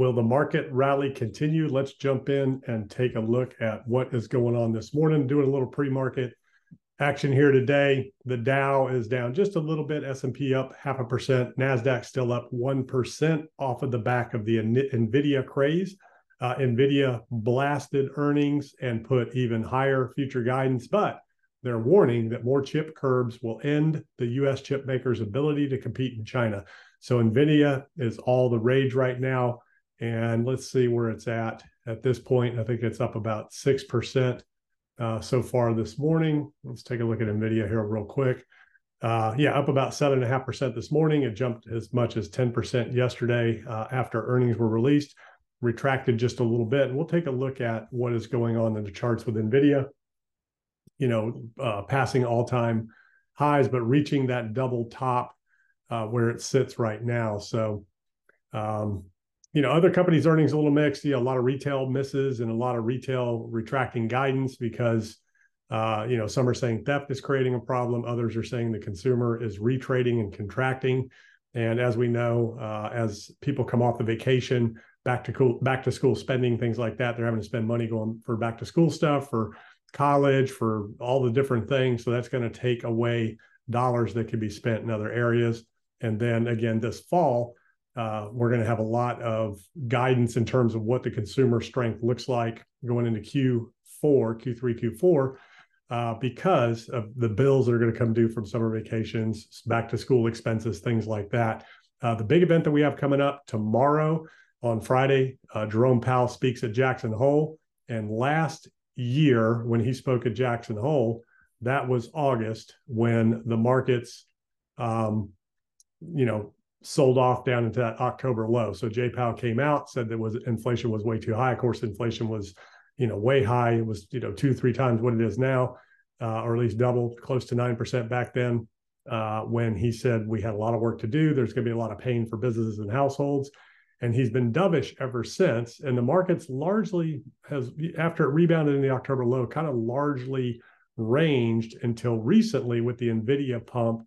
Will the market rally continue? Let's jump in and take a look at what is going on this morning. Doing a little pre-market action here today. The Dow is down just a little bit. S&P up half a percent. Nasdaq still up one percent off of the back of the Nvidia craze. Uh, Nvidia blasted earnings and put even higher future guidance, but they're warning that more chip curbs will end the U.S. chip makers' ability to compete in China. So Nvidia is all the rage right now, and let's see where it's at at this point. I think it's up about six percent uh, so far this morning. Let's take a look at Nvidia here real quick. Uh, yeah, up about seven and a half percent this morning. It jumped as much as ten percent yesterday uh, after earnings were released. Retracted just a little bit. And we'll take a look at what is going on in the charts with Nvidia you know, uh, passing all time highs, but reaching that double top uh, where it sits right now. So, um, you know, other companies' earnings a little mixed. You know, a lot of retail misses and a lot of retail retracting guidance because, uh, you know, some are saying theft is creating a problem. Others are saying the consumer is retrading and contracting. And as we know, uh, as people come off the vacation, back to cool, back to school spending, things like that, they're having to spend money going for back to school stuff for college, for all the different things. So that's going to take away dollars that could be spent in other areas. And then again, this fall, uh, we're going to have a lot of guidance in terms of what the consumer strength looks like going into Q4, Q3, Q4, uh, because of the bills that are going to come due from summer vacations, back to school expenses, things like that. Uh, the big event that we have coming up tomorrow on Friday, uh, Jerome Powell speaks at Jackson Hole. And last year when he spoke at Jackson Hole, that was August when the markets, um, you know, sold off down into that October low. So Jay Powell came out, said that was inflation was way too high. Of course, inflation was, you know, way high. It was, you know, two, three times what it is now, uh, or at least double, close to 9% back then. Uh, when he said we had a lot of work to do, there's going to be a lot of pain for businesses and households and he's been dovish ever since. And the markets largely has, after it rebounded in the October low, kind of largely ranged until recently with the Nvidia pump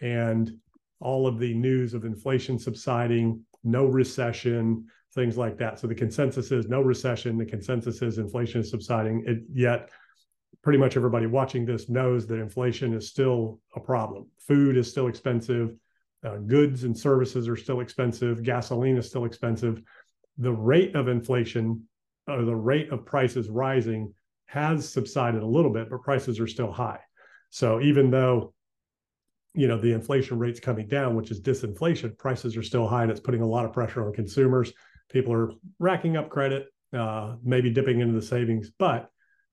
and all of the news of inflation subsiding, no recession, things like that. So the consensus is no recession. The consensus is inflation is subsiding. It, yet, pretty much everybody watching this knows that inflation is still a problem. Food is still expensive uh, goods and services are still expensive, gasoline is still expensive. The rate of inflation or the rate of prices rising has subsided a little bit, but prices are still high. So even though you know the inflation rate's coming down, which is disinflation, prices are still high, and it's putting a lot of pressure on consumers. People are racking up credit, uh, maybe dipping into the savings, but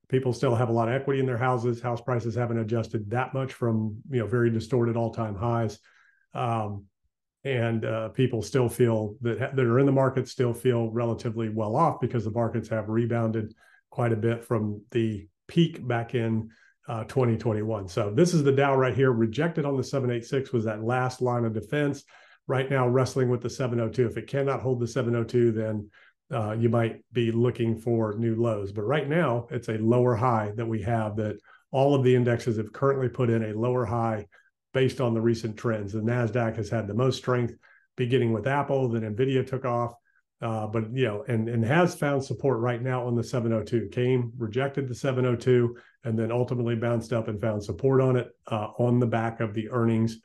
people still have a lot of equity in their houses. House prices haven't adjusted that much from you know very distorted all-time highs. Um, and uh, people still feel that that are in the market still feel relatively well off because the markets have rebounded quite a bit from the peak back in uh, 2021. So this is the Dow right here. Rejected on the 786 was that last line of defense. Right now, wrestling with the 702. If it cannot hold the 702, then uh, you might be looking for new lows. But right now, it's a lower high that we have that all of the indexes have currently put in a lower high based on the recent trends. The Nasdaq has had the most strength, beginning with Apple. Then Nvidia took off, uh, but you know, and and has found support right now on the 702. Came, rejected the 702, and then ultimately bounced up and found support on it uh, on the back of the earnings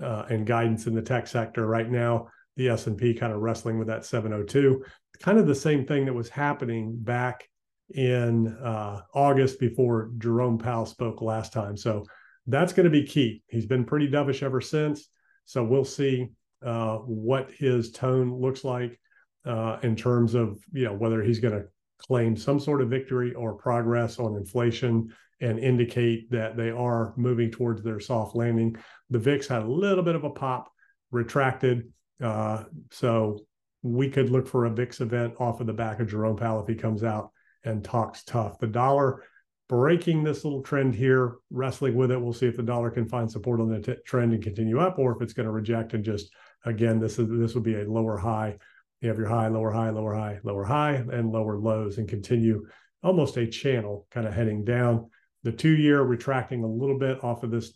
uh, and guidance in the tech sector. Right now, the S&P kind of wrestling with that 702. Kind of the same thing that was happening back in uh, August before Jerome Powell spoke last time. So that's going to be key. He's been pretty dovish ever since. So we'll see uh, what his tone looks like uh, in terms of you know whether he's going to claim some sort of victory or progress on inflation and indicate that they are moving towards their soft landing. The VIX had a little bit of a pop, retracted. Uh, so we could look for a VIX event off of the back of Jerome Powell if he comes out and talks tough. The dollar breaking this little trend here, wrestling with it. We'll see if the dollar can find support on the t- trend and continue up, or if it's going to reject and just again, this is this would be a lower high. You have your high, lower high, lower high, lower high, and lower lows, and continue almost a channel kind of heading down. The two-year retracting a little bit off of this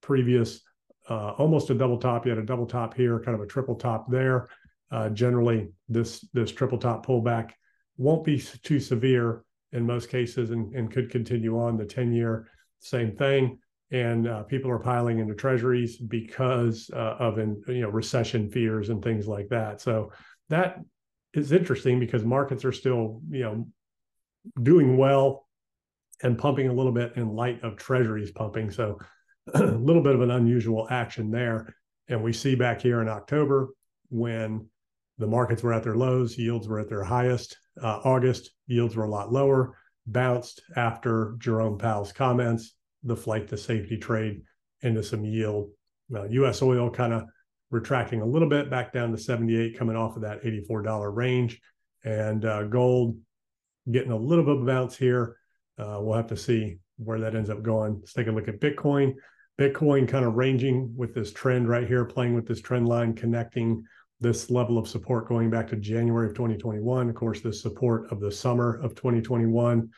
previous, uh, almost a double top. You had a double top here, kind of a triple top there. uh, generally this this triple top pullback won't be too severe in most cases and, and could continue on the 10 year same thing and uh, people are piling into treasuries because uh, of in, you know recession fears and things like that so that is interesting because markets are still you know doing well and pumping a little bit in light of treasuries pumping so a little bit of an unusual action there and we see back here in october when the markets were at their lows, yields were at their highest. Uh, August, yields were a lot lower, bounced after Jerome Powell's comments, the flight to safety trade into some yield. Uh, US oil kind of retracting a little bit back down to 78, coming off of that $84 range. And uh, gold getting a little bit of bounce here. Uh, we'll have to see where that ends up going. Let's take a look at Bitcoin. Bitcoin kind of ranging with this trend right here, playing with this trend line, connecting this level of support going back to January of 2021. Of course, the support of the summer of 2021,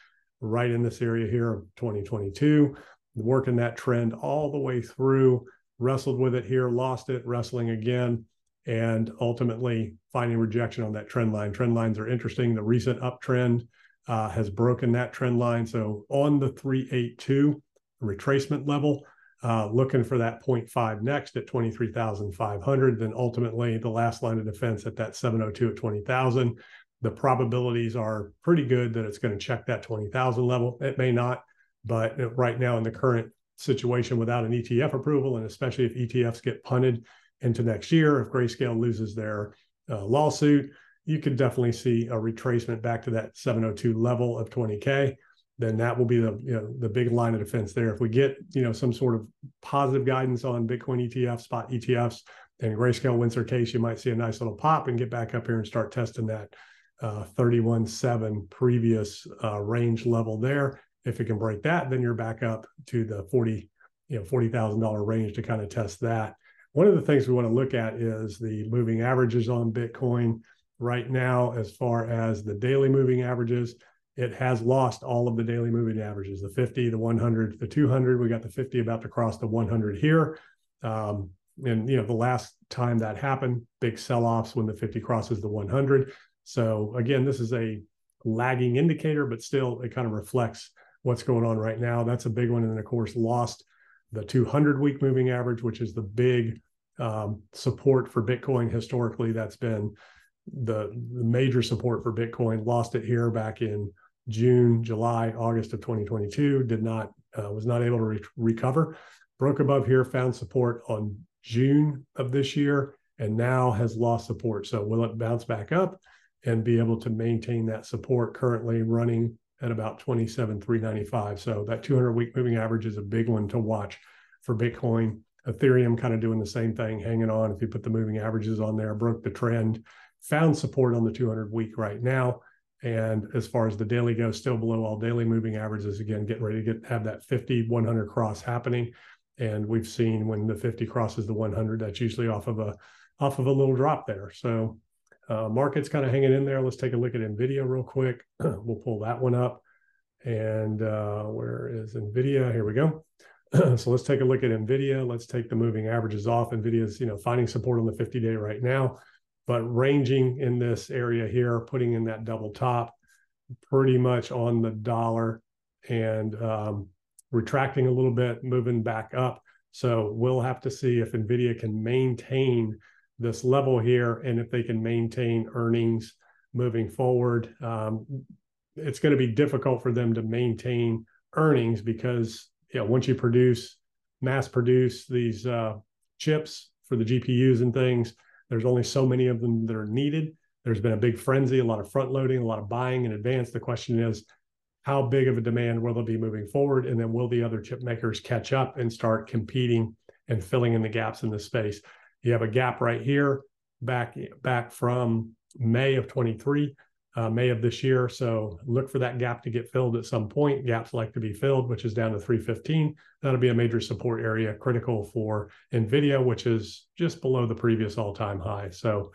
right in this area here of 2022, working that trend all the way through, wrestled with it here, lost it, wrestling again, and ultimately finding rejection on that trend line. Trend lines are interesting. The recent uptrend uh, has broken that trend line. So on the 382 retracement level, uh, looking for that 0.5 next at 23,500. Then ultimately the last line of defense at that 702 at 20,000. The probabilities are pretty good that it's going to check that 20,000 level. It may not, but right now in the current situation without an ETF approval, and especially if ETFs get punted into next year, if Grayscale loses their uh, lawsuit, you could definitely see a retracement back to that 702 level of 20K then that will be the you know the big line of defense there. If we get you know some sort of positive guidance on Bitcoin ETFs, spot ETFs, and Grayscale wins their case, you might see a nice little pop and get back up here and start testing that uh, 31.7 previous uh, range level there. If it can break that, then you're back up to the 40 you know forty thousand dollar range to kind of test that. One of the things we want to look at is the moving averages on Bitcoin. Right now, as far as the daily moving averages it has lost all of the daily moving averages the 50 the 100 the 200 we got the 50 about to cross the 100 here. Um, and you know the last time that happened big sell-offs when the 50 crosses the 100 so again this is a lagging indicator but still it kind of reflects what's going on right now that's a big one and then of course lost the 200 week moving average which is the big um, support for bitcoin historically that's been the, the major support for bitcoin lost it here back in June, July, August of 2022. Did not uh, was not able to re- recover. Broke above here, found support on June of this year, and now has lost support. So will it bounce back up and be able to maintain that support? Currently running at about 27,395. So that 200 week moving average is a big one to watch for Bitcoin. Ethereum kind of doing the same thing, hanging on. If you put the moving averages on there, broke the trend, found support on the 200 week right now and as far as the daily goes, still below all daily moving averages. Again, getting ready to get have that 50 100 cross happening. And we've seen when the 50 crosses the 100, that's usually off of a off of a little drop there. So uh, market's kind of hanging in there. Let's take a look at Nvidia real quick. we'll pull that one up. And uh, where is Nvidia? Here we go. so let's take a look at Nvidia. Let's take the moving averages off. Nvidia's you know finding support on the 50 day right now but ranging in this area here, putting in that double top, pretty much on the dollar and um, retracting a little bit, moving back up. So we'll have to see if NVIDIA can maintain this level here and if they can maintain earnings moving forward. Um, it's going to be difficult for them to maintain earnings because you know once you produce mass produce these uh, chips for the GPUs and things, there's only so many of them that are needed. There's been a big frenzy, a lot of front loading, a lot of buying in advance. The question is, how big of a demand will there be moving forward? And then will the other chip makers catch up and start competing and filling in the gaps in the space? You have a gap right here back back from May of 23 uh, May of this year. So look for that gap to get filled at some point. Gaps like to be filled, which is down to 315. That'll be a major support area critical for NVIDIA, which is just below the previous all time high. So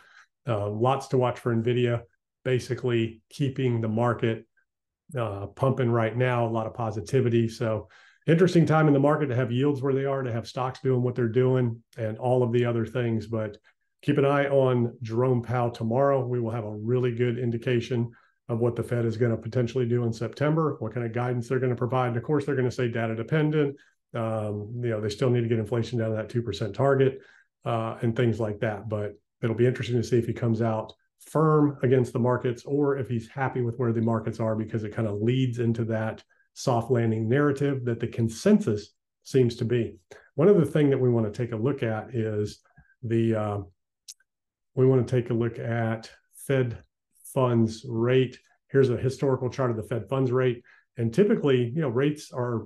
uh, lots to watch for NVIDIA, basically keeping the market uh, pumping right now, a lot of positivity. So interesting time in the market to have yields where they are, to have stocks doing what they're doing, and all of the other things. But keep an eye on Jerome Powell tomorrow. We will have a really good indication of what the Fed is going to potentially do in September, what kind of guidance they're going to provide. And of course, they're going to say data dependent. Um, you know, they still need to get inflation down to that 2% target uh, and things like that. But it'll be interesting to see if he comes out firm against the markets or if he's happy with where the markets are because it kind of leads into that soft landing narrative that the consensus seems to be. One other thing that we want to take a look at is the uh, we want to take a look at Fed funds rate. Here's a historical chart of the Fed funds rate, and typically, you know, rates are,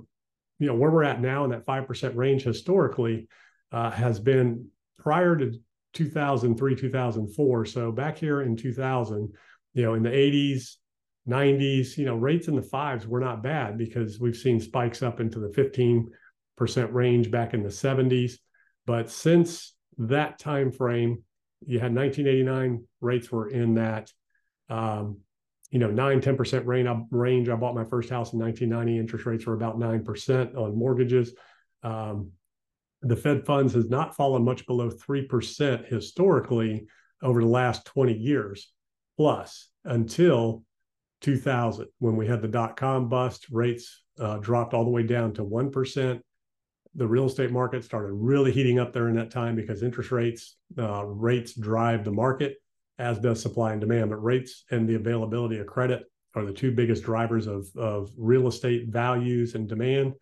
you know, where we're at now in that five percent range historically uh, has been prior to 2003, 2004. So back here in 2000, you know, in the 80s, 90s, you know, rates in the fives were not bad because we've seen spikes up into the 15% range back in the 70s. But since that time frame, you had 1989 rates were in that um, you know, 9, 10% range. I, range. I bought my first house in 1990. Interest rates were about 9% on mortgages. Um, the Fed funds has not fallen much below 3% historically over the last 20 years plus until 2000 when we had the dot com bust rates uh, dropped all the way down to 1% the real estate market started really heating up there in that time because interest rates uh, rates drive the market as does supply and demand. But rates and the availability of credit are the two biggest drivers of, of real estate values and demand.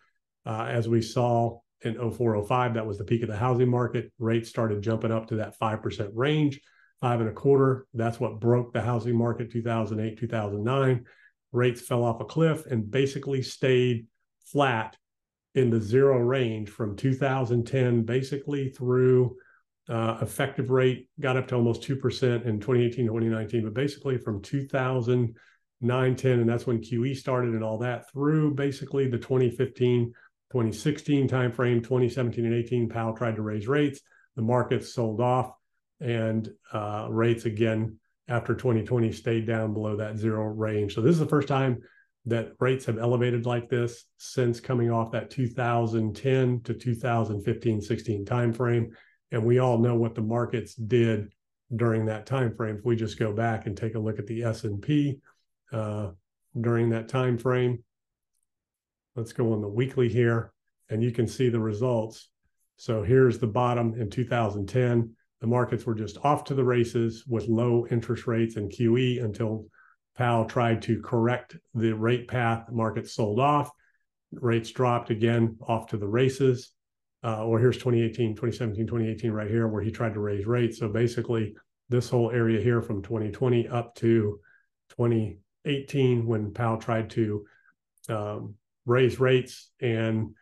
Uh, as we saw in 0405 that was the peak of the housing market. Rates started jumping up to that 5% range five and a quarter. That's what broke the housing market 2008 2009 rates fell off a cliff and basically stayed flat in the zero range from 2010 basically through uh, effective rate got up to almost 2% in 2018 2019 but basically from 2009 10 and that's when qe started and all that through basically the 2015 2016 timeframe. 2017 and 18 powell tried to raise rates. The markets sold off and uh, rates again after 2020 stayed down below that zero range. So this is the first time that rates have elevated like this since coming off that 2010 to 2015 16 timeframe. And we all know what the markets did during that time frame if we just go back and take a look at the s&p uh, during that time frame let's go on the weekly here and you can see the results. So here's the bottom in 2010 the markets were just off to the races with low interest rates and qe until Powell tried to correct the rate path. Markets sold off. Rates dropped again off to the races. Uh, or here's 2018, 2017, 2018 right here, where he tried to raise rates. So basically, this whole area here from 2020 up to 2018, when Powell tried to um, raise rates and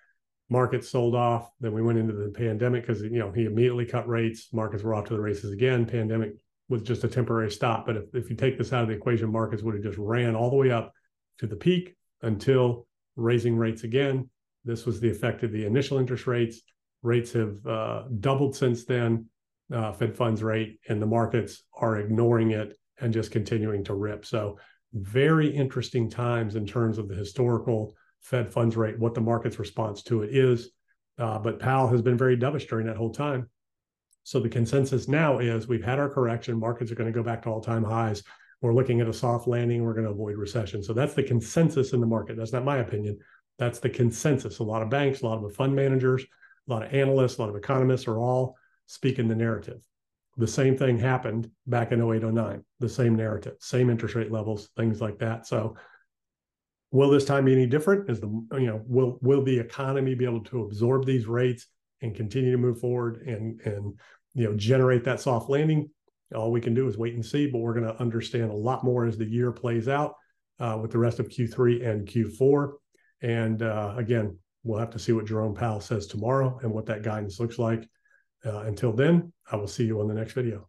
markets sold off. Then we went into the pandemic because you know he immediately cut rates. Markets were off to the races again. Pandemic was just a temporary stop. But if, if you take this out of the equation, markets would have just ran all the way up to the peak until raising rates again. This was the effect of the initial interest rates. Rates have uh, doubled since then, uh, Fed funds rate, and the markets are ignoring it and just continuing to rip. So, very interesting times in terms of the historical Fed funds rate, what the market's response to it is. Uh, but Powell has been very dovish during that whole time. So the consensus now is we've had our correction. Markets are going to go back to all time highs. We're looking at a soft landing. We're going to avoid recession. So that's the consensus in the market. That's not my opinion. That's the consensus. A lot of banks, a lot of fund managers, a lot of analysts, a lot of economists are all speaking the narrative. The same thing happened back in 08, 09, the same narrative, same interest rate levels, things like that. So will this time be any different? Is the you know will will the economy be able to absorb these rates and continue to move forward and and you know generate that soft landing? All we can do is wait and see but we're going to understand a lot more as the year plays out uh, with the rest of q3 and q4 and uh, again we'll have to see what jerome powell says tomorrow and what that guidance looks like. Uh, until then i will see you on the next video